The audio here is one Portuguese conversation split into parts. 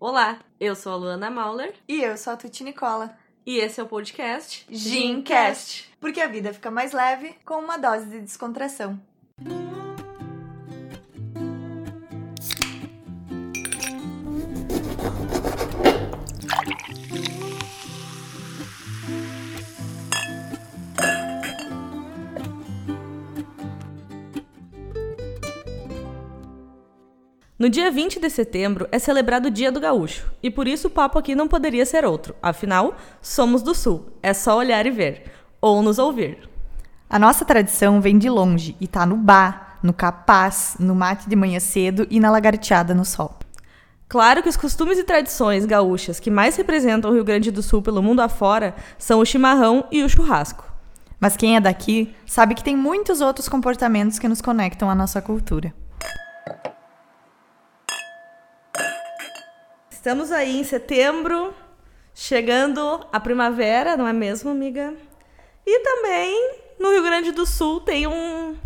Olá, eu sou a Luana Mauler E eu sou a Tuti Nicola. e esse é o podcast Gincast. Porque a vida fica mais leve com uma dose de descontração. No dia 20 de setembro é celebrado o Dia do Gaúcho, e por isso o papo aqui não poderia ser outro. Afinal, somos do Sul, é só olhar e ver, ou nos ouvir. A nossa tradição vem de longe e tá no bar, no capaz, no mate de manhã cedo e na lagarteada no sol. Claro que os costumes e tradições gaúchas que mais representam o Rio Grande do Sul pelo mundo afora são o chimarrão e o churrasco. Mas quem é daqui sabe que tem muitos outros comportamentos que nos conectam à nossa cultura. Estamos aí em setembro, chegando a primavera, não é mesmo, amiga? E também no Rio Grande do Sul tem um,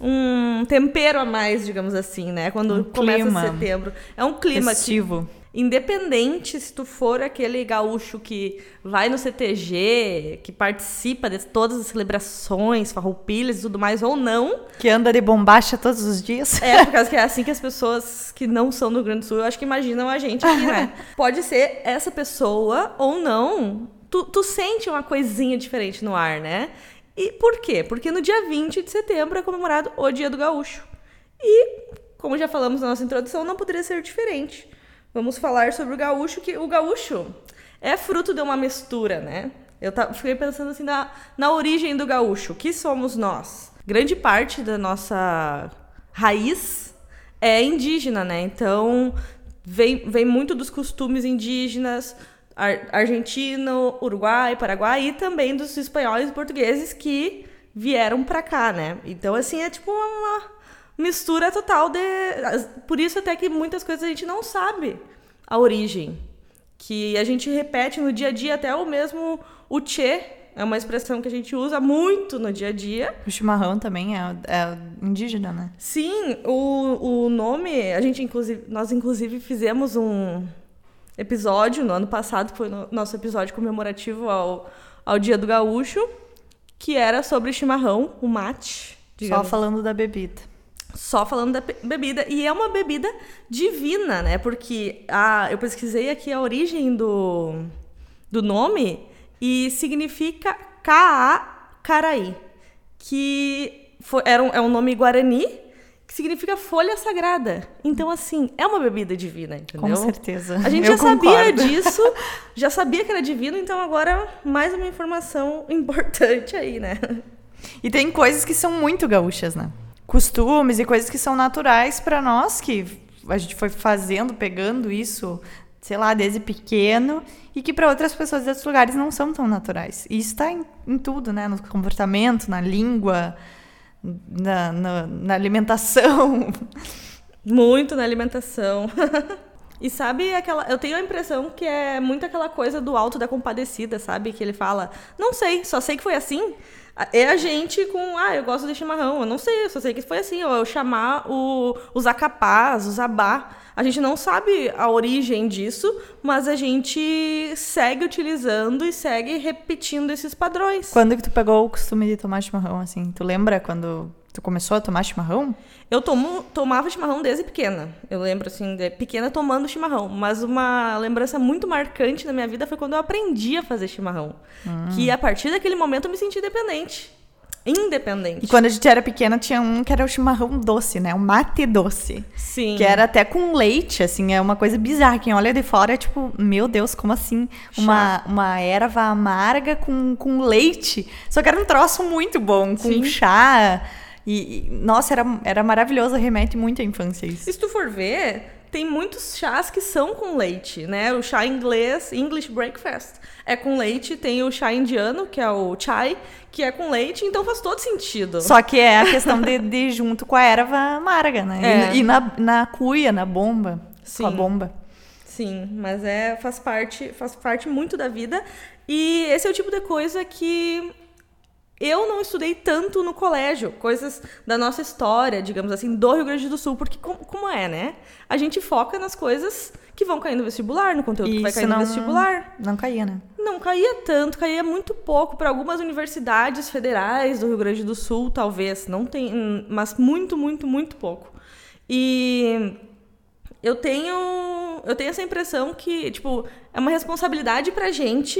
um tempero a mais, digamos assim, né? Quando Um começa clima setembro. É um clima que, Festivo. Independente se tu for aquele gaúcho que vai no CTG, que participa de todas as celebrações, farroupilhas e tudo mais, ou não, Que anda de bombacha todos os dias. é, por causa que é assim que as pessoas que não são do Rio Grande do Sul, eu acho que imaginam a gente aqui, né? Pode ser essa pessoa ou não. Tu, tu sente uma coisinha diferente no ar, né? E por quê? Porque no dia 20 de setembro é comemorado o Dia do Gaúcho. E, como já falamos na nossa introdução, não poderia ser diferente. Vamos falar sobre o gaúcho, que o gaúcho é fruto de uma mistura, né? Eu fiquei pensando assim na, na origem do gaúcho. O que somos nós? Grande parte da nossa raiz é indígena, né? Então, vem, vem muito dos costumes indígenas, ar, argentino, Uruguai, Paraguai e também dos espanhóis e portugueses que vieram pra cá, né? Então, assim, é tipo uma mistura total de. Por isso, até que muitas coisas a gente não sabe a origem. Que a gente repete no dia a dia, até o mesmo o tchê. É uma expressão que a gente usa muito no dia a dia. O chimarrão também é, é indígena, né? Sim, o, o nome, a gente inclusive, nós inclusive fizemos um episódio no ano passado, foi no nosso episódio comemorativo ao, ao Dia do Gaúcho, que era sobre chimarrão, o mate. Só digamos. falando da bebida. Só falando da bebida. E é uma bebida divina, né? Porque a, eu pesquisei aqui a origem do, do nome e significa Ka'a-Karaí, que foi, era um, é um nome guarani que significa folha sagrada. Então, assim, é uma bebida divina, entendeu? Com certeza. A gente Eu já sabia concordo. disso, já sabia que era divino, então agora mais uma informação importante aí, né? E tem coisas que são muito gaúchas, né? Costumes e coisas que são naturais pra nós, que a gente foi fazendo, pegando isso, sei lá, desde pequeno, e que pra outras pessoas de outros lugares não são tão naturais. E isso tá em, em tudo, né? No comportamento, na língua, na, na, na alimentação. Muito na alimentação. e sabe aquela. Eu tenho a impressão que é muito aquela coisa do alto da compadecida, sabe? Que ele fala, não sei, só sei que foi assim. É a gente com, ah, eu gosto de chimarrão, eu não sei, eu só sei que foi assim. Eu chamar o, os acapás, os abá. A gente não sabe a origem disso, mas a gente segue utilizando e segue repetindo esses padrões. Quando que tu pegou o costume de tomar chimarrão, assim? Tu lembra quando tu começou a tomar chimarrão? Eu tomo, tomava chimarrão desde pequena. Eu lembro, assim, de pequena tomando chimarrão. Mas uma lembrança muito marcante na minha vida foi quando eu aprendi a fazer chimarrão. Que a partir daquele momento eu me senti independente. Independente. E quando a gente era pequena, tinha um que era o chimarrão doce, né? O mate doce. Sim. Que era até com leite, assim, é uma coisa bizarra. Quem olha de fora é tipo, meu Deus, como assim? Uma, uma erva amarga com, com leite. Só que era um troço muito bom, com Sim. chá. E, nossa, era, era maravilhoso, remete muito à infância isso. Se tu for ver, tem muitos chás que são com leite, né? O chá inglês, English Breakfast, é com leite. Tem o chá indiano, que é o chai, que é com leite. Então faz todo sentido. Só que é a questão de, de ir junto com a erva amarga, né? É. E, e na, na cuia, na bomba. Com a Sim. bomba. Sim, mas é faz parte, faz parte muito da vida. E esse é o tipo de coisa que eu não estudei tanto no colégio, coisas da nossa história, digamos assim, do Rio Grande do Sul, porque como, como é, né? A gente foca nas coisas que vão cair no vestibular, no conteúdo que vai cair não, no vestibular. Não caía, né? Não caía tanto, caía muito pouco para algumas universidades federais do Rio Grande do Sul, talvez, não tem, mas muito, muito, muito pouco. E eu tenho eu tenho essa impressão que, tipo, é uma responsabilidade pra gente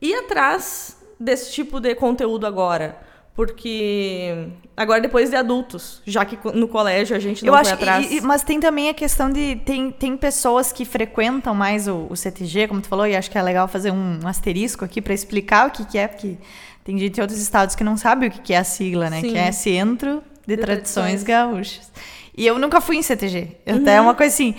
ir atrás desse tipo de conteúdo agora? Porque agora depois de adultos, já que no colégio a gente não eu acho, atrás. E, mas tem também a questão de tem, tem pessoas que frequentam mais o, o CTG, como tu falou, e acho que é legal fazer um, asterisco aqui para explicar o que, que é, porque tem gente de outros estados que não sabe o que, que é a sigla, né? Sim. Que é Centro de, de Tradições, Tradições Gaúchas. E eu nunca fui em CTG. Uhum. Até é uma coisa assim.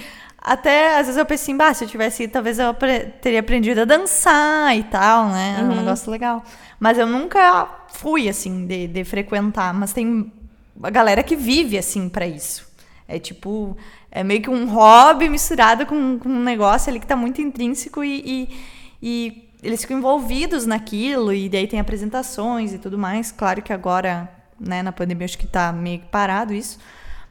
Até, às vezes eu penso assim, bah, se eu tivesse ido, talvez eu teria aprendido a dançar e tal, né? É um uhum. negócio legal. Mas eu nunca fui, assim, de, de frequentar. Mas tem a galera que vive, assim, para isso. É tipo, é meio que um hobby misturado com, com um negócio ali que tá muito intrínseco e, e, e, eles ficam envolvidos naquilo. E daí tem apresentações e tudo mais. Claro que agora, né, na pandemia, acho que tá meio que parado isso.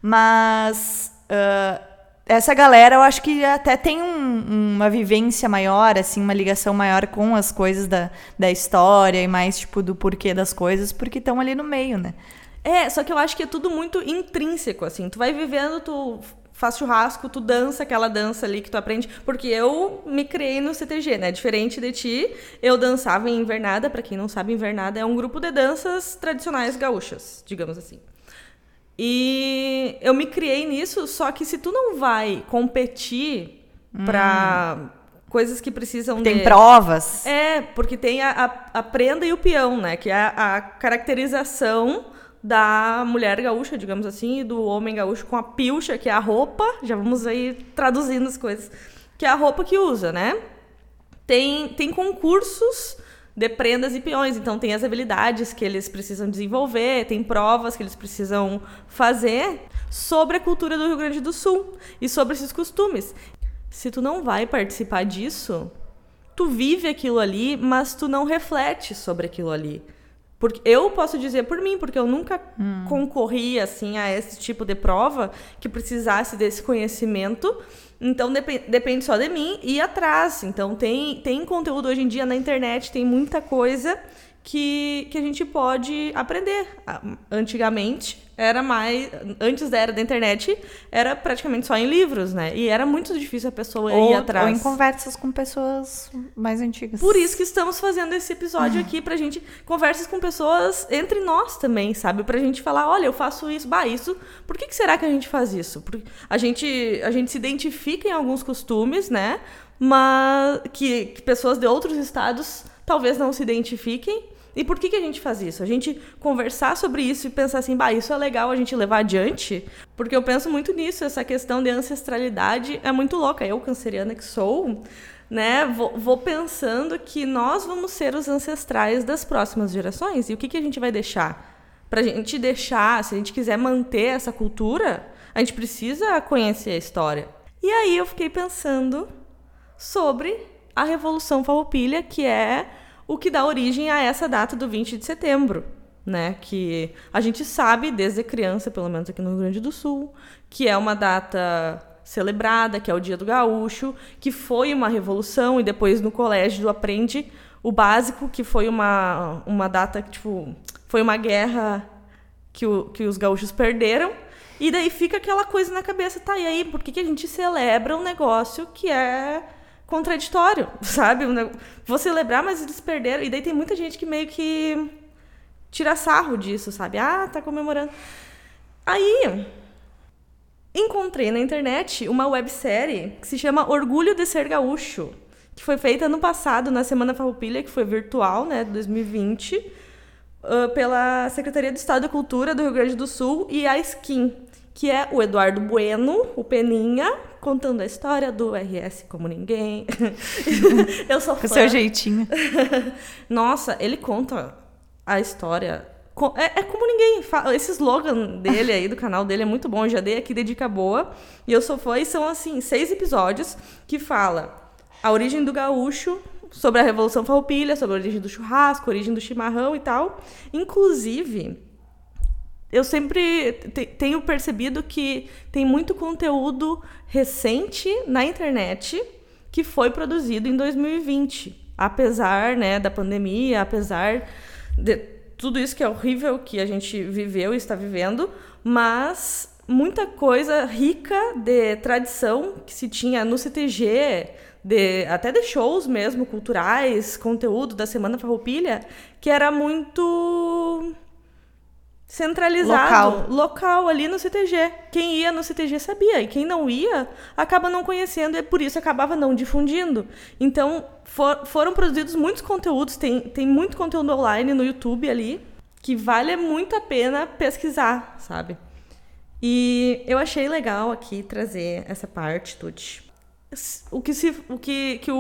Mas. Uh, essa galera eu acho que até tem um, uma vivência maior, assim, uma ligação maior com as coisas da, da história e mais, tipo, do porquê das coisas, porque estão ali no meio, né? É, só que eu acho que é tudo muito intrínseco, assim. Tu vai vivendo, tu faz churrasco, tu dança aquela dança ali que tu aprende. Porque eu me criei no CTG, né? Diferente de ti, eu dançava em Invernada. Para quem não sabe, Invernada é um grupo de danças tradicionais gaúchas, digamos assim. E eu me criei nisso, só que se tu não vai competir hum. pra coisas que precisam tem de... provas. É, porque tem a, a, a, prenda e o peão, né? Que é a, a, caracterização da mulher gaúcha, digamos assim, e do homem gaúcho com a pilcha, que é a roupa. Já vamos aí traduzindo as coisas. Que é a roupa que usa, né? Tem, tem concursos de prendas e peões. Então, tem as habilidades que eles precisam desenvolver, tem provas que eles precisam fazer sobre a cultura do Rio Grande do Sul e sobre esses costumes. Se tu não vai participar disso, tu vive aquilo ali, mas tu não reflete sobre aquilo ali. Porque eu posso dizer por mim, porque eu nunca hum. concorri assim a esse tipo de prova que precisasse desse conhecimento. Então dep depende só de mim e atrás. Então tem, tem conteúdo hoje em dia na internet, tem muita coisa que, que a gente pode aprender. Antigamente era mais. Antes da era da internet, era praticamente só em livros, né? E era muito difícil a pessoa ou, ir atrás. Ou em conversas com pessoas mais antigas. Por isso que estamos fazendo esse episódio aqui, pra gente. Conversas com pessoas entre nós também, sabe? Pra gente falar: olha, eu faço isso, bah, isso. Por que, que será que a gente faz isso? Porque a gente, a gente se identifica em alguns costumes, né? Mas que, que pessoas de outros estados talvez não se identifiquem. E por que, que a gente faz isso? A gente conversar sobre isso e pensar assim, bah, isso é legal a gente levar adiante, porque eu penso muito nisso, essa questão de ancestralidade é muito louca. Eu, canceriana que sou, né, vou, vou pensando que nós vamos ser os ancestrais das próximas gerações. E o que, que a gente vai deixar? Pra gente deixar, se a gente quiser manter essa cultura, a gente precisa conhecer a história. E aí eu fiquei pensando sobre a Revolução Farroupilha, que é o que dá origem a essa data do 20 de setembro, né? Que a gente sabe desde criança, pelo menos aqui no Rio Grande do Sul, que é uma data celebrada, que é o Dia do Gaúcho, que foi uma revolução e depois no colégio aprende o básico, que foi uma, uma data que tipo, foi uma guerra que, o, que os gaúchos perderam. E daí fica aquela coisa na cabeça, tá, e aí, por que, que a gente celebra um negócio que é contraditório, sabe? Vou celebrar, mas eles perderam. E daí tem muita gente que meio que tira sarro disso, sabe? Ah, tá comemorando. Aí encontrei na internet uma websérie que se chama Orgulho de Ser Gaúcho, que foi feita no passado, na Semana Farroupilha, que foi virtual, né, 2020, uh, pela Secretaria do Estado da Cultura do Rio Grande do Sul e a Skin, que é o Eduardo Bueno, o Peninha, contando a história do RS como ninguém. eu sou fã. Com seu jeitinho. Nossa, ele conta a história. É, é, como ninguém fala. Esse slogan dele aí, do canal dele, é muito bom. Eu já dei aqui de dica boa. E eu sou fã. E são, assim, seis episódios que fala a origem do gaúcho, sobre a Revolução Farroupilha, sobre a origem do churrasco, a origem do chimarrão e tal. Inclusive, eu sempre tenho percebido que tem muito conteúdo recente na internet que foi produzido em 2020, apesar né, da pandemia, apesar de tudo isso que é horrível que a gente viveu e está vivendo, mas muita coisa rica de tradição que se tinha no CTG, de, até de shows mesmo, culturais, conteúdo da Semana Farroupilha, que era muito centralizado, local. local. ali no CTG. Quem ia no CTG sabia, e quem não ia acaba não conhecendo e por isso acabava não difundindo. Então for, foram produzidos muitos conteúdos, tem, tem muito conteúdo online no YouTube ali que vale muito a pena pesquisar, sabe? E eu achei legal aqui trazer essa parte, Tuti. O que, se, o que, que o,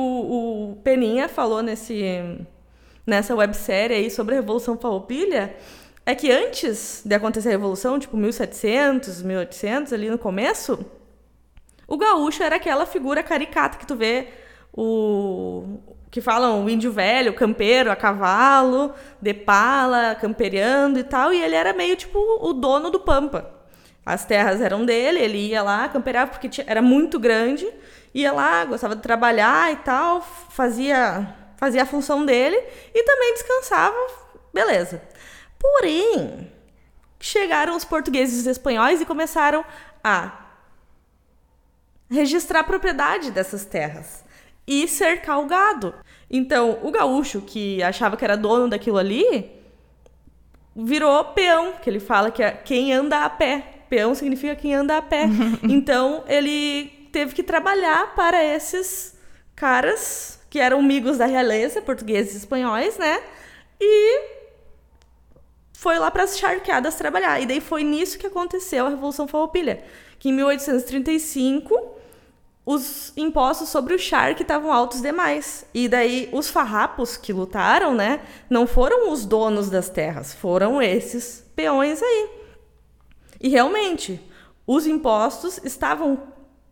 o Peninha falou nesse, nessa websérie aí sobre a Revolução Farroupilha é que antes de acontecer a Revolução, tipo 1700, 1800, ali no começo, o gaúcho era aquela figura caricata que tu vê o que falam o índio velho, campeiro a cavalo, de pala, campereando e tal, e ele era meio tipo o dono do pampa. As terras eram dele, ele ia lá, campereava porque tinha, era muito grande, ia lá, gostava de trabalhar e tal, fazia fazia a função dele e também descansava, beleza. Porém, chegaram os portugueses e os espanhóis e começaram a registrar a propriedade dessas terras e cercar o gado. Então, o gaúcho que achava que era dono daquilo ali virou peão, que ele fala que é quem anda a pé. Peão significa quem anda a pé. então, ele teve que trabalhar para esses caras que eram amigos da realeza, portugueses e espanhóis, né? E foi lá para as charqueadas trabalhar. E daí foi nisso que aconteceu a Revolução Farroupilha, que em 1835 os impostos sobre o charque estavam altos demais. E daí os farrapos que lutaram, né, não foram os donos das terras, foram esses peões aí. E realmente, os impostos estavam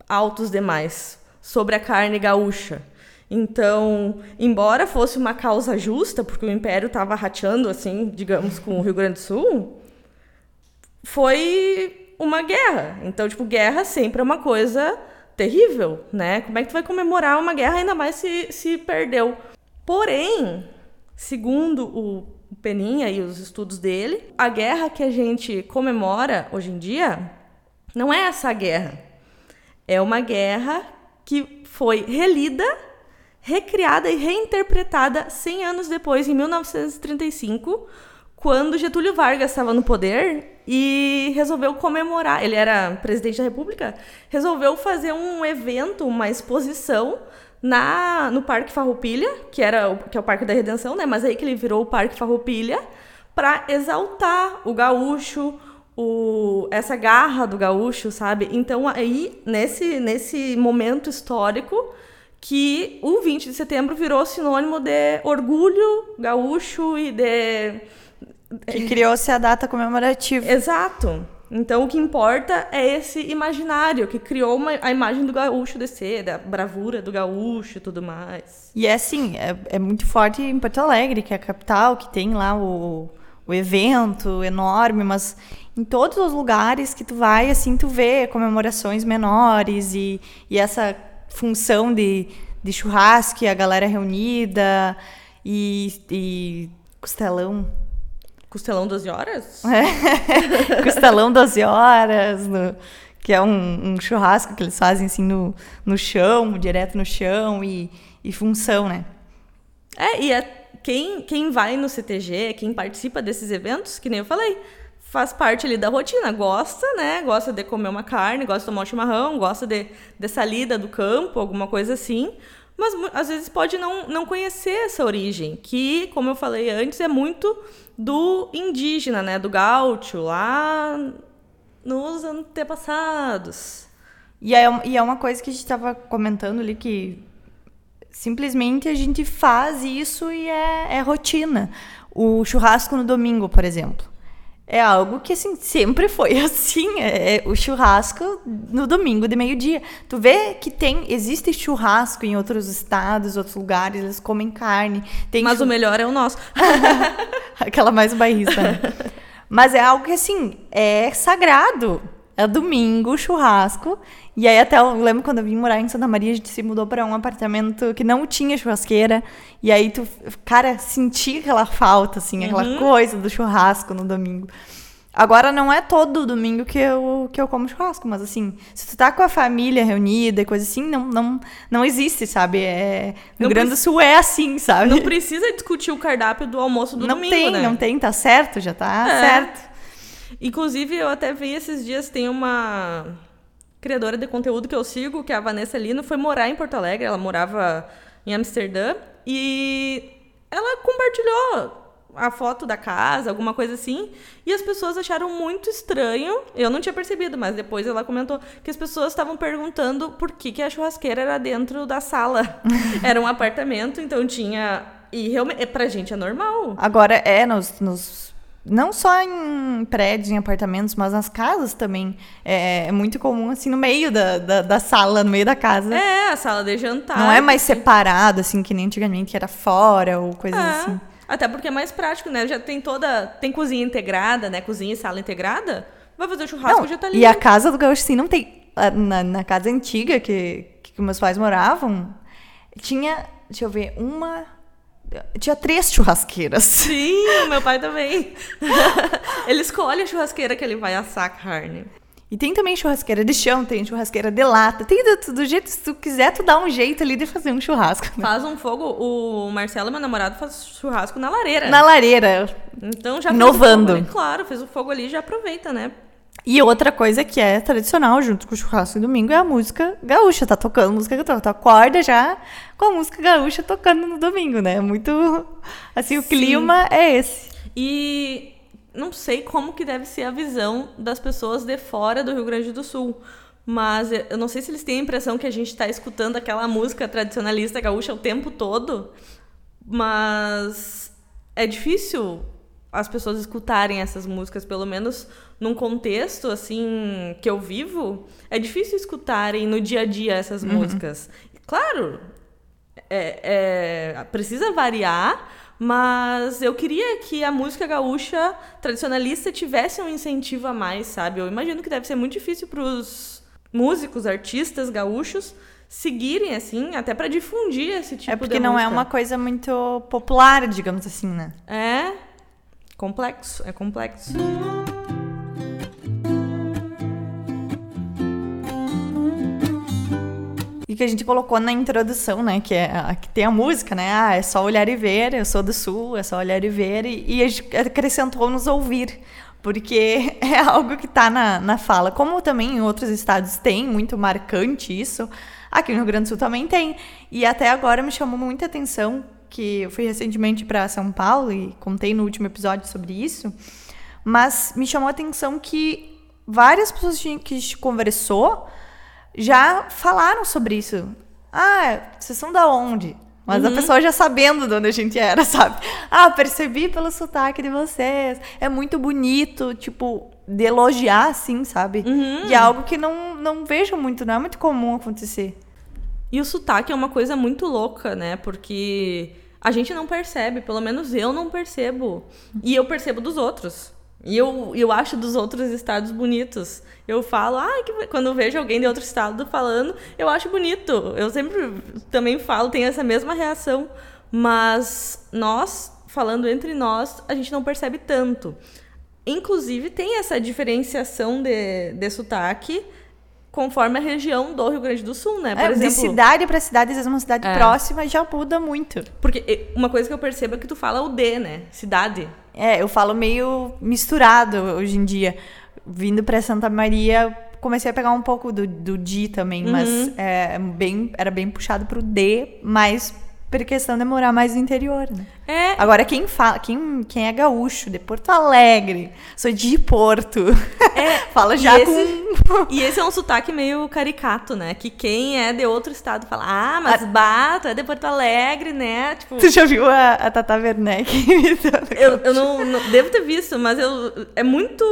altos demais sobre a carne gaúcha. Então, embora fosse uma causa justa, porque o Império estava rateando, assim, digamos, com o Rio Grande do Sul, foi uma guerra. Então, tipo, guerra sempre é uma coisa terrível, né? Como é que tu vai comemorar uma guerra, ainda mais se, se perdeu? Porém, segundo o Peninha e os estudos dele, a guerra que a gente comemora hoje em dia não é essa guerra. É uma guerra que foi relida recriada e reinterpretada 100 anos depois, em 1935, quando Getúlio Vargas estava no poder e resolveu comemorar. Ele era presidente da República, resolveu fazer um evento, uma exposição na no Parque Farroupilha, que era o, que é o Parque da Redenção, né? Mas aí que ele virou o Parque Farroupilha para exaltar o gaúcho, o, essa garra do gaúcho, sabe? Então aí nesse nesse momento histórico que o 20 de setembro virou sinônimo de orgulho gaúcho e de. Que criou-se a data comemorativa. Exato. Então o que importa é esse imaginário que criou uma, a imagem do gaúcho descer, da bravura do gaúcho e tudo mais. E é assim, é, é muito forte em Porto Alegre, que é a capital, que tem lá o, o evento enorme, mas em todos os lugares que tu vai, assim, tu vê comemorações menores e, e essa função de, de churrasco a galera reunida e, e costelão. Costelão 12 horas? É. costelão 12 horas, no, que é um, um, churrasco que eles fazem assim no, no chão, direto no chão e, e função, né? É, e é, quem, quem vai no CTG, quem participa desses eventos, que nem eu falei, faz parte ali da rotina, gosta, né? Gosta de comer uma carne, gosta de tomar um chimarrão, gosta de, de salida do campo, alguma coisa assim. Mas às vezes pode não, não conhecer essa origem, que, como eu falei antes, é muito do indígena, né? Do gaúcho, lá nos antepassados. E é, e é uma coisa que a gente estava comentando ali que simplesmente a gente faz isso e é, é rotina. O churrasco no domingo, por exemplo é algo que, assim, sempre foi assim. É, é o churrasco no domingo de meio-dia. Tu vê que tem, existe churrasco em outros estados, outros lugares, eles comem carne. Tem Mas o melhor é o nosso. Aquela mais bairrista, né? Mas é algo que, assim, é sagrado. É domingo, churrasco. E aí até eu lembro quando eu vim morar em Santa Maria, a gente se mudou para um apartamento que não tinha churrasqueira. E aí tu, cara, sentia aquela falta, assim, aquela uhum. coisa do churrasco no domingo. Agora não é todo domingo que eu, que eu como churrasco, mas assim, se tu tá com a família reunida e coisa assim, não, não, não existe, sabe? É, no Rio Grande do Sul é assim, sabe? Não precisa discutir o cardápio do almoço do não domingo, tem, né? Não tem, tá certo, já tá é. certo. Inclusive, eu até vi esses dias, tem uma criadora de conteúdo que eu sigo, que é a Vanessa Lino, foi morar em Porto Alegre, ela morava em Amsterdã, e ela compartilhou a foto da casa, alguma coisa assim, e as pessoas acharam muito estranho. Eu não tinha percebido, mas depois ela comentou que as pessoas estavam perguntando por que, que a churrasqueira era dentro da sala. era um apartamento, então tinha. E realmente, pra gente é normal. Agora, é, nos, nos não só em prédios, em apartamentos, mas nas casas também. É, é muito comum, assim, no meio da, da, da, sala, no meio da casa. É, a sala de jantar. Não é mais separado, assim, que nem antigamente, que era fora ou coisas é. assim. Até porque é mais prático, né? Já tem toda. Tem cozinha integrada, né? Cozinha e sala integrada. Vai fazer o churrasco não, já tá ali. E a casa do gaúcho, assim, não tem. Na, na casa antiga que, que meus pais moravam, tinha. Deixa eu ver, uma tinha três churrasqueiras. Sim, meu pai também. ele escolhe a churrasqueira que ele vai assar a carne. E tem também churrasqueira de chão, tem churrasqueira de lata. Tem do, do jeito, se tu quiser, tu dá um jeito ali de fazer um churrasco. Né? Faz um fogo. O Marcelo, meu namorado, faz churrasco na lareira. Na lareira. Então já Inovando. Claro, fez o fogo ali já aproveita, né? E outra coisa que é tradicional, junto com o churrasco e domingo, é a música gaúcha. Tá tocando música gaúcha. Tu acorda já com a música gaúcha tocando no domingo, né? Muito. Assim, o Sim. clima é esse. E não sei como que deve ser a visão das pessoas de fora do Rio Grande do Sul. Mas eu não sei se eles têm a impressão que a gente está escutando aquela música tradicionalista gaúcha o tempo todo. Mas é difícil as pessoas escutarem essas músicas, pelo menos num contexto assim que eu vivo, é difícil escutarem no dia a dia essas uhum. músicas. Claro, é, é, precisa variar, mas eu queria que a música gaúcha tradicionalista tivesse um incentivo a mais, sabe? Eu imagino que deve ser muito difícil para os músicos, artistas gaúchos seguirem assim, até para difundir esse tipo de É porque não é uma coisa muito popular, digamos assim, né? É complexo, é complexo. E que a gente colocou na introdução, né? Que, é, que tem a música, né? Ah, é só olhar e ver, eu sou do sul, é só olhar e ver. E, e a gente acrescentou nos ouvir, porque é algo que está na, na fala. Como também em outros estados tem, muito marcante isso, aqui no Rio Grande do Sul também tem. E até agora me chamou muita atenção que eu fui recentemente para São Paulo e contei no último episódio sobre isso, mas me chamou a atenção que várias pessoas que a gente conversou já falaram sobre isso. Ah, vocês são da onde? Mas uhum. a pessoa já sabendo de onde a gente era, sabe? Ah, percebi pelo sotaque de vocês. É muito bonito, tipo, de elogiar, assim, sabe? Uhum. E é algo que não, não vejo muito, não é muito comum acontecer. E o sotaque é uma coisa muito louca, né? Porque a gente não percebe, pelo menos eu não percebo. E eu percebo dos outros. E eu, eu acho dos outros estados bonitos. Eu falo, ah, que... quando vejo alguém de outro estado falando, eu acho bonito. Eu sempre também falo, tenho essa mesma reação. Mas nós, falando entre nós, a gente não percebe tanto. Inclusive, tem essa diferenciação de, de sotaque conforme a região do Rio Grande do Sul, né? Por é, exemplo, de cidade para cidade, às vezes uma cidade é. próxima já muda muito. Porque uma coisa que eu percebo é que tu fala o D, né? Cidade. É, eu falo meio misturado hoje em dia. Vindo para Santa Maria, comecei a pegar um pouco do, do D também, uhum. mas é, bem, era bem puxado pro D, mais por questão de morar mais no interior, né? É, Agora, quem fala, quem, quem é gaúcho, de Porto Alegre, sou de Porto, é fala e já esse- com. E esse é um sotaque meio caricato, né? Que quem é de outro estado fala, ah, mas bato, é de Porto Alegre, né? Tipo, Tu já viu a, a Tata Werneck eu, eu não, não- devo ter visto, mas eu, é muito,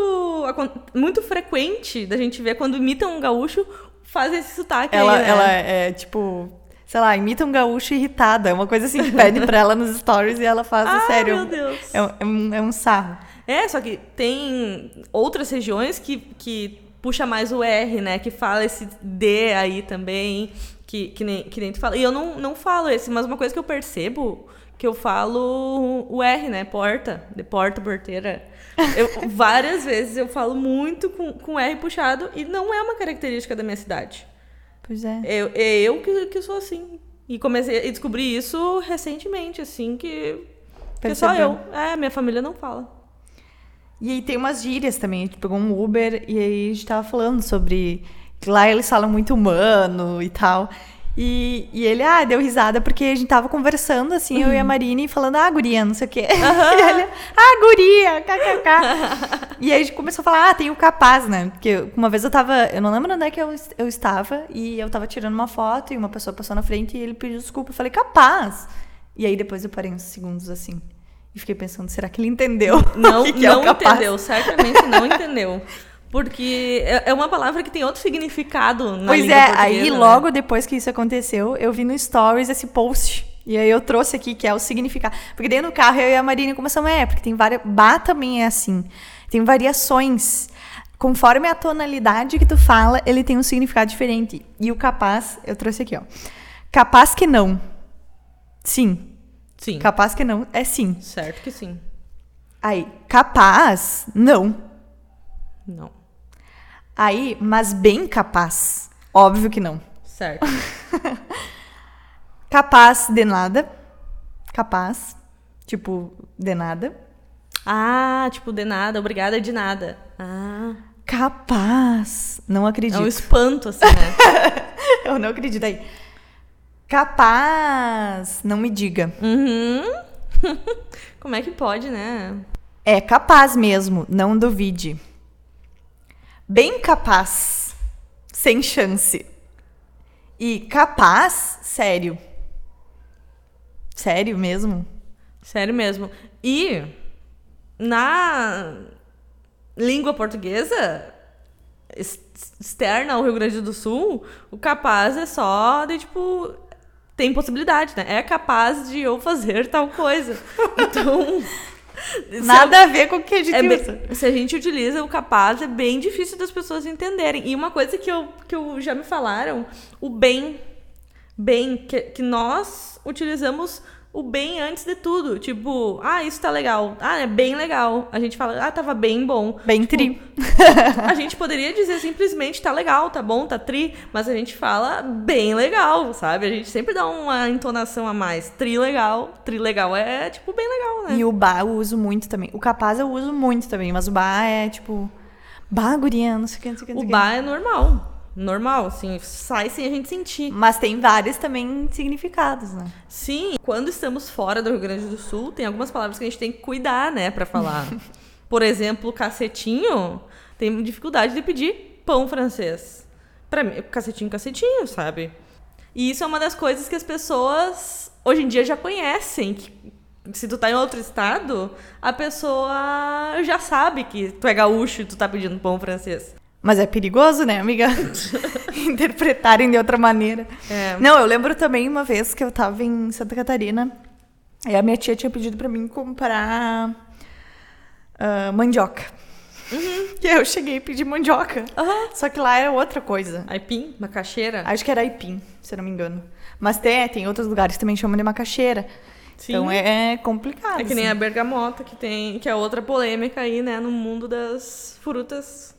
muito frequente da gente ver quando imitam um gaúcho, faz esse sotaque Ela, aí, né? ela é tipo, sei lá, imita um gaúcho irritada. É uma coisa assim que pede pra ela nos stories e ela faz, Ah, sério. meu Deus. É, um- é um, é um sarro. É, só que tem outras regiões que, que puxa mais o R, né? Que fala esse D aí também, que, que, nem, que nem tu fala. E eu não, não falo esse, mas uma coisa que eu percebo, que eu falo o R, né? Porta, de porta, porteira. Eu, várias vezes eu falo muito com, com R puxado e não é uma característica da minha cidade. Pois é. Eu, é eu que, que sou assim. E comecei a descobrir isso recentemente, assim, que, que só eu. É, minha família não fala. E aí tem umas gírias também. A gente pegou um Uber e aí a gente tava falando sobre. que lá eles falam muito humano e tal. E, e ele, ah, deu risada porque a gente tava conversando, assim, eu e a Marine, falando, ah, guria, não sei o quê. E ele, ah, guria, kkk. e aí a gente começou a falar, ah, tem o capaz, né? Porque uma vez eu tava, eu não lembro onde é que eu, eu estava, e eu tava tirando uma foto e uma pessoa passou na frente e ele pediu desculpa. Eu falei, capaz. E aí depois eu parei uns segundos assim. E fiquei pensando, será que ele entendeu? Não, que que é não capaz? entendeu, certamente não entendeu. Porque é é uma palavra que tem outro significado na Pois é, aí né? logo depois que isso aconteceu, eu vi no Stories esse post. E aí eu trouxe aqui, que é o significado. Porque daí no carro eu e a Marina começamos, é, porque tem várias. Bá também é assim. Tem variações. Conforme a tonalidade que tu fala, ele tem um significado diferente. E o capaz, eu trouxe aqui, ó. Capaz que não. Sim. Sim, Capaz que não é sim. certo que sim. Aí, capaz, não. Não, Aí, mas bem capaz. Óbvio que não. certo. Capaz de nada. Capaz. Tipo, de nada. ah, tipo, de nada, obrigada de nada. Ah, Capaz. Não é acredito. um espanto, assim, né? Eu não acredito aí. Capaz. Não me diga. uhum. Como é que pode, né? É capaz mesmo. Não duvide. Bem capaz. Sem chance. E capaz, sério. Sério mesmo? Sério mesmo. E na língua portuguesa ex- externa ao Rio Grande do Sul, o capaz é só de tipo tem possibilidade, né? É capaz de eu fazer tal coisa. Então, Nada a ver com o que a gente é bem- usa. se a gente utiliza o capaz, é bem difícil das pessoas entenderem. E uma coisa que, eu, que eu, já me falaram, o bem. Bem, que, que nós utilizamos o bem antes de tudo. Tipo, ah, isso tá legal. Ah, é bem legal. A gente fala, ah, tava bem bom. Bem tri. A gente poderia dizer simplesmente tá legal, tá bom, tá tri, mas a gente fala bem legal, sabe? A gente sempre dá uma entonação a mais. Tri legal. Tri legal é, tipo, bem legal, né? E o ba eu uso muito também. O capaz eu uso muito também, mas o ba é tipo. Ba, guria, não sei o que, não sei o que. O ba é normal. Normal, assim, sai sem a gente sentir. Mas tem vários também significados, né? Sim, quando estamos fora do Rio Grande do Sul, tem algumas palavras que a gente tem que cuidar, né, pra falar. Por exemplo, cacetinho, tem dificuldade de pedir pão francês. Pra mim, cacetinho, cacetinho, sabe? E isso é uma das coisas que as pessoas hoje em dia já conhecem. Que se tu tá em outro estado, a pessoa já sabe que tu é gaúcho e tu tá pedindo pão francês. Mas é perigoso, né, amiga? Interpretarem de outra maneira. É. Não, eu lembro também uma vez que eu tava em Santa Catarina e a minha tia tinha pedido pra mim comprar ah, mandioca. E aí eu cheguei e pedi mandioca. Aham. Só que lá era outra coisa. Aipim, macaxeira. Acho que era aipim, se eu não me engano. Mas tem, tem outros lugares que também chamam de macaxeira. Sim. Então é complicado. É que nem assim. a bergamota, que tem, que é outra polêmica aí, né, no mundo das frutas.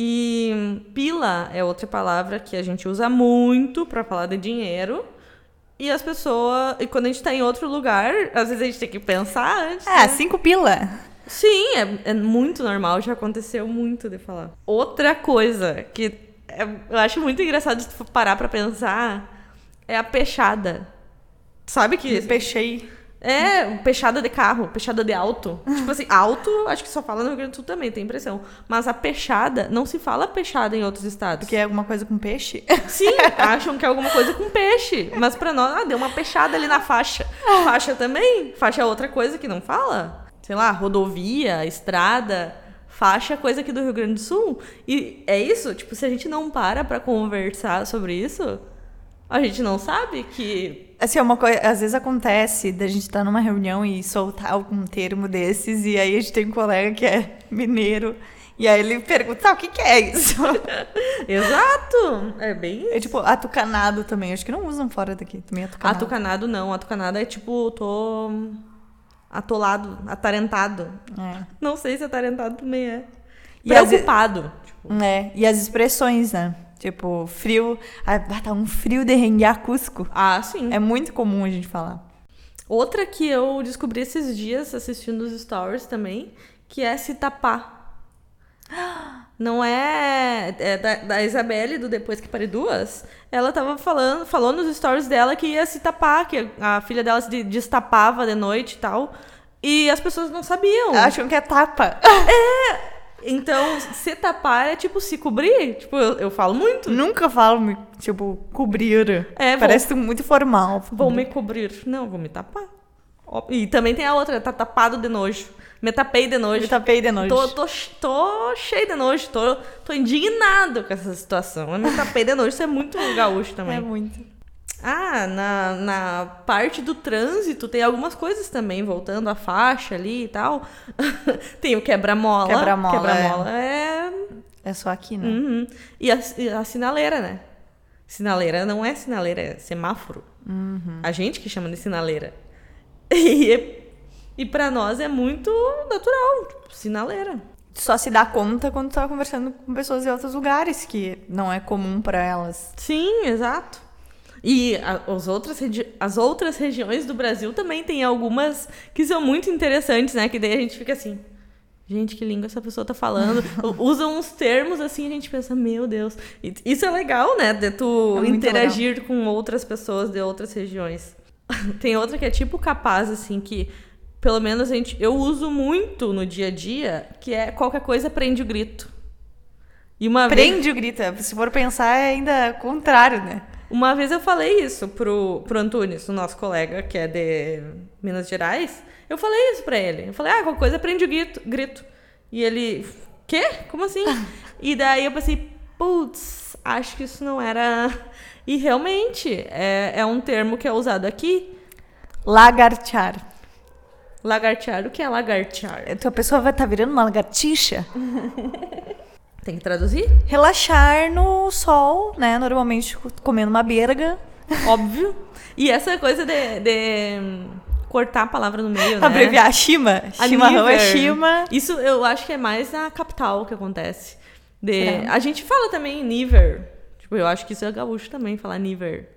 E pila é outra palavra que a gente usa muito pra falar de dinheiro. E as pessoas, e quando a gente tá em outro lugar, às vezes a gente tem que pensar antes. É, né? cinco pila. Sim, é, é muito normal, já aconteceu muito de falar. Outra coisa que é- eu acho muito engraçado tu parar pra pensar é a peixada. Sabe que. Peixei. É, peixada de carro, peixada de alto. tipo assim, alto, acho que só fala no Rio Grande do Sul também, tem impressão. Mas a peixada, não se fala peixada em outros estados. Que é alguma coisa com peixe? Sim, acham que é alguma coisa com peixe. Mas pra nós, ah, deu uma peixada ali na faixa. Faixa também. Faixa é outra coisa que não fala. Sei lá, rodovia, estrada. Faixa é coisa aqui do Rio Grande do Sul. E é isso, tipo, se a gente não para pra conversar sobre isso, a gente não sabe que Assim, é uma coisa, às vezes acontece da gente estar numa reunião e soltar algum termo desses, e aí a gente tem um colega que é mineiro, e aí ele pergunta, tá, o que, que é isso? Exato! É bem É tipo, atucanado também, acho que não usam fora daqui, também atucanado. Atucanado não, atucanado é tipo, tô atolado, atarentado. É. Não sei se atarentado também é. E Preocupado. Tipo, É, e as expressões, né? Tipo, frio, ah, tá um frio de renguear Cusco. ah, sim. É muito comum a gente falar. Outra que eu descobri esses dias assistindo os stories também, que é se tapar. Não é, é da, da Isabelle, do Depois que Pare Duas. Ela tava falando, falou nos stories dela que ia se tapar, que a filha dela se de- destapava de noite e tal. E as pessoas não sabiam. Acham que é tapa. Então, se tapar é tipo se cobrir. Tipo, eu, eu falo muito. Nunca falo, me- tipo, cobrir. É, vou- Parece muito formal. Vou me cobrir. Não, vou me tapar. E também tem a outra, tá tapado de nojo. Me tapei de nojo. Me tapei de nojo. Tô, tô, tô cheio de nojo, tô, tô indignado com essa situação. Eu me tapei de nojo, isso é muito gaúcho também. É muito. Ah, na, na parte do trânsito tem algumas coisas também, voltando à faixa ali e tal. tem o quebra-mola. Quebra-mola, Quebra-mola é. É só aqui, né? Uhum. E, a, e a sinaleira, né? Sinaleira não é sinaleira, é semáforo. Uhum. A gente que chama de sinaleira. E, e para nós é muito natural, tipo, sinaleira. Só se dá conta quando tá conversando com pessoas de outros lugares, que não é comum pra elas. Sim, exato. E a- as, outras as outras regiões do Brasil também tem algumas que são muito interessantes, né? Que daí a gente fica assim. Gente, que língua essa pessoa tá falando. Usam uns termos assim, a gente pensa, meu Deus. Isso é legal, né? De tu É interagir com outras pessoas de outras regiões. Tem outra que é tipo capaz, assim, que pelo menos a gente, eu uso muito no dia a dia, que é qualquer coisa prende o grito. E uma vez. Prende o grito. Se for pensar, é ainda contrário, né? Uma vez eu falei isso pro, pro Antunes, o nosso colega, que é de Minas Gerais. Eu falei isso pra ele. Eu falei, ah, qualquer coisa prende o grito. grito. E ele, quê? Como assim? e daí eu pensei, putz, acho que isso não era. E realmente, é, é um termo que é usado aqui. Lagartear. Lagartear. O que é lagartear? Então a pessoa vai estar virando uma lagartixa. Tem que traduzir? Relaxar no sol, né? Normalmente comendo uma berga. Óbvio. E essa coisa de, de hum, cortar a palavra no meio, né? Abreviar shima. A Chimarrão é shima. Isso eu acho que é mais na capital que acontece. De... Será? A gente fala também níver. Tipo, eu acho que isso é gaúcho também, falar níver.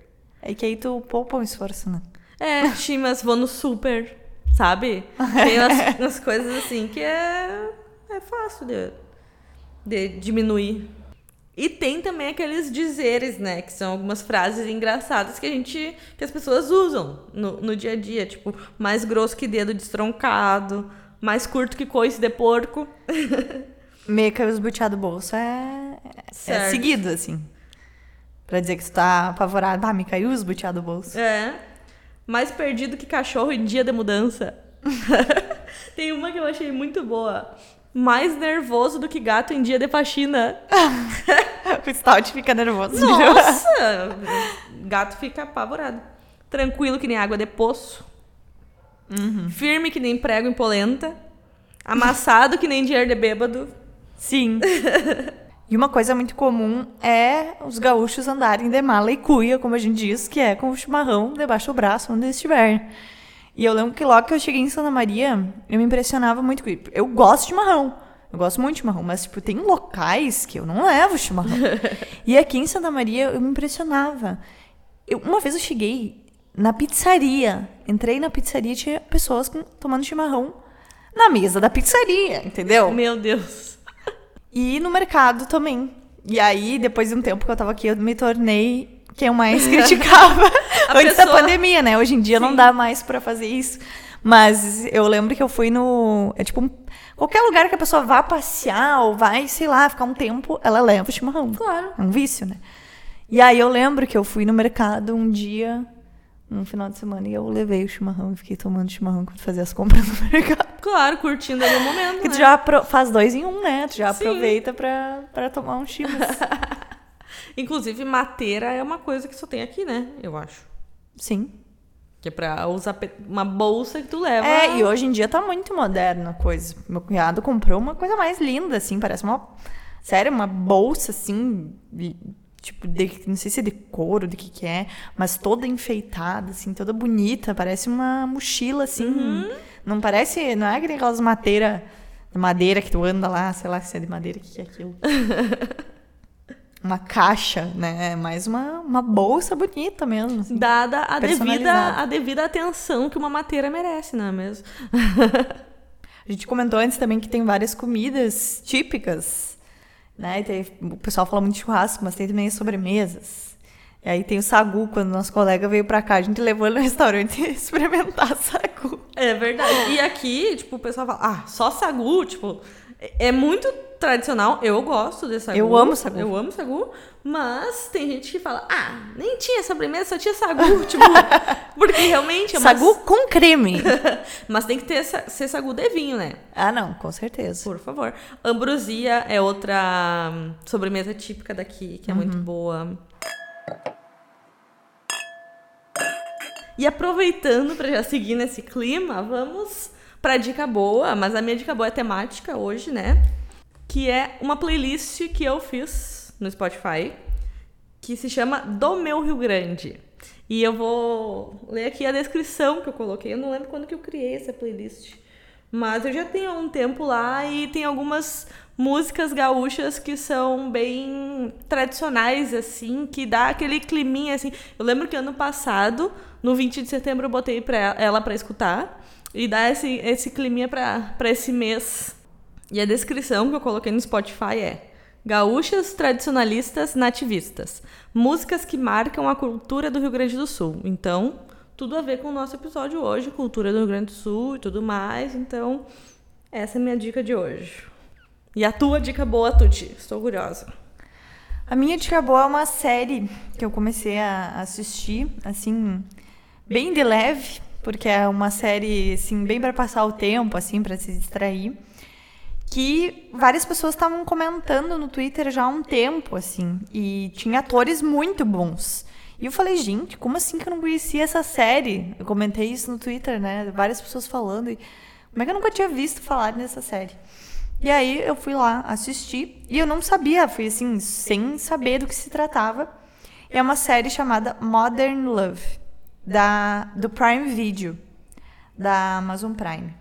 É que aí tu poupa um esforço, né? É, chimas, vou no super, sabe? Tem umas, umas coisas assim que é, é fácil de, de diminuir. E tem também aqueles dizeres, né? Que são algumas frases engraçadas que a gente. que as pessoas usam no, no dia a dia. Tipo, mais grosso que dedo destroncado, mais curto que coice de porco. Meio que os butear do bolso é, é seguido, assim. Pra dizer que tu tá apavorado. Ah, me caiu os butear do bolso. É. Mais perdido que cachorro em dia de mudança. Tem uma que eu achei muito boa. Mais nervoso do que gato em dia de faxina. o stout fica nervoso. Nossa! gato fica apavorado. Tranquilo que nem água de poço. Firme que nem prego em polenta. Amassado que nem dinheiro de bêbado. Sim. E uma coisa muito comum é os gaúchos andarem de mala e cuia, como a gente diz, que é com o chimarrão debaixo do braço, onde estiver. E eu lembro que logo que eu cheguei em Santa Maria, eu me impressionava muito com isso. Eu gosto de chimarrão. Eu gosto muito de chimarrão, mas, tipo, tem locais que eu não levo chimarrão. e aqui em Santa Maria, eu me impressionava. Eu- uma vez eu cheguei na pizzaria. Entrei na pizzaria e tinha pessoas com- tomando chimarrão na mesa da pizzaria, entendeu? Meu Deus. E no mercado também. E aí, depois de um tempo que eu tava aqui, eu me tornei quem eu mais criticava Antes da pessoa- pandemia, né? Hoje em dia não dá mais pra fazer isso. Mas eu lembro que eu fui no. É tipo. um- qualquer lugar que a pessoa vá passear ou vai, sei lá, ficar um tempo, ela leva o chimarrão. Claro. É um vício, né? E aí eu lembro que eu fui no mercado um dia, no final de semana, e eu levei o chimarrão e fiquei tomando chimarrão quando fazia as compras no mercado. Claro, curtindo ali o momento. Tu né? já apro- faz dois em um, né? Tu já Sim. aproveita pra, pra tomar um chimas. Inclusive, mateira é uma coisa que só tem aqui, né? Eu acho. Sim. Que é pra usar uma bolsa que tu leva. É, e hoje em dia tá muito moderno a coisa. Meu cunhado comprou uma coisa mais linda, assim, parece uma. Sério, uma bolsa, assim. Tipo, de, não sei se é de couro, de que que é, mas toda enfeitada, assim, toda bonita. Parece uma mochila, assim. Uhum. Não parece. Não é aquelas madeira, de madeira que tu anda lá, sei lá se é de madeira, o que, que é aquilo. uma caixa, né? É mais uma, uma bolsa bonita mesmo. Assim. Dada a devida, a devida atenção que uma mateira merece, não é mesmo? A gente comentou antes também que tem várias comidas típicas, né? Tem- o pessoal fala muito de churrasco, mas tem também as sobremesas. E aí tem o sagu, quando nosso colega veio pra cá, a gente levou ele no restaurante experimentar sagu. É verdade. E aqui, tipo, o pessoal fala, ah, só sagu, tipo, é muito tradicional. Eu gosto de sagu. Eu amo sagu. Eu amo sagu. Mas tem gente que fala, ah, nem tinha sobremesa, só tinha sagu. tipo, porque realmente é uma... Sagu com creme. Mas tem que ter, ser sagu de vinho, né? ah, não, com certeza. Por favor. Ambrosia é outra hum, sobremesa típica daqui, que é muito boa. E aproveitando para já seguir nesse clima, vamos pra dica boa, mas a minha dica boa é temática hoje, né? Que é uma playlist que eu fiz no Spotify, que se chama Do Meu Rio Grande. E eu vou ler aqui a descrição que eu coloquei. Eu não lembro quando que eu criei essa playlist. Mas eu já tenho um tempo lá e tem algumas músicas gaúchas que são bem tradicionais, assim, que dá aquele climinha, assim. Eu lembro que ano passado, no 20 de setembro, eu botei pra ela pra escutar e dá esse, esse climinha pra, pra esse mês. E a descrição que eu coloquei no Spotify é Gaúchas tradicionalistas nativistas. Músicas que marcam a cultura do Rio Grande do Sul. Então, tudo a ver com o nosso episódio hoje, cultura do Rio Grande do Sul e tudo mais. Então, essa é a minha dica de hoje. E a tua dica boa, Tuti? Estou curiosa. A minha dica boa é uma série que eu comecei a assistir, assim, bem de leve, porque é uma série, assim, bem para passar o tempo, assim, para se distrair. Que várias pessoas estavam comentando no Twitter já há um tempo, assim, e tinha atores muito bons. E eu falei, gente, como assim que eu não conhecia essa série? Eu comentei isso no Twitter, né? Várias pessoas falando. E como é que eu nunca tinha visto falar nessa série? E aí eu fui lá assistir e eu não sabia, fui assim, sem saber do que se tratava. É uma série chamada Modern Love, da, do Prime Video, da Amazon Prime.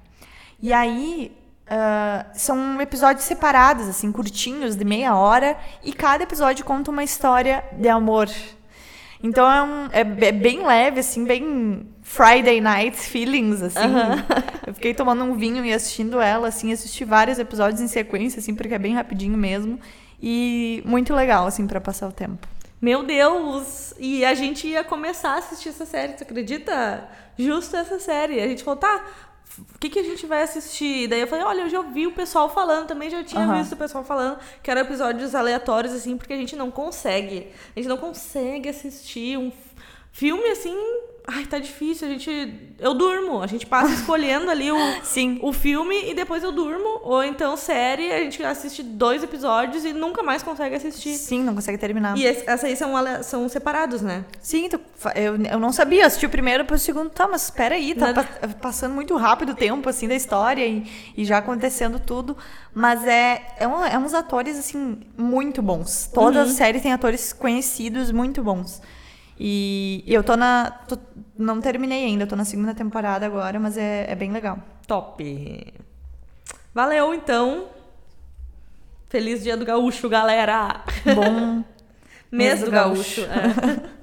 E aí ah, são episódios separados, assim, curtinhos, de meia hora, e cada episódio conta uma história de amor. Então é, um, é, é bem leve, assim, bem Friday night feelings, assim. Eu fiquei tomando um vinho e assistindo ela, assim, assisti vários episódios em sequência, assim, porque é bem rapidinho mesmo. E muito legal, assim, pra passar o tempo. Meu Deus! E a gente ia começar a assistir essa série, tu acredita? Justo essa série. A gente falou, tá, o que, que a gente vai assistir? Daí eu falei, olha, eu já ouvi o pessoal falando, também já tinha Aham. visto o pessoal falando que eram episódios aleatórios, assim, porque a gente não consegue. A gente não consegue assistir um filme assim. Ai, tá difícil. A gente. Eu durmo. A gente passa escolhendo ali o, Sim. o filme e depois eu durmo. Ou então série, a gente assiste dois episódios e nunca mais consegue assistir. Sim, não consegue terminar. E essas aí são, são separados, né? Sim, tu eu, eu não sabia. Assisti o primeiro, depois o segundo. Tá, mas espera aí, tá Nada- pa- passando muito rápido o tempo, assim, da história e, e já acontecendo tudo. Mas é, é, um- é uns atores, assim, muito bons. Toda a série tem atores conhecidos muito bons. E eu tô na... tô- não terminei ainda, eu tô na segunda temporada agora, mas é, é bem legal. Top. Valeu, então. Feliz dia do gaúcho, galera. Bom Mês do gaúcho. gaúcho. é.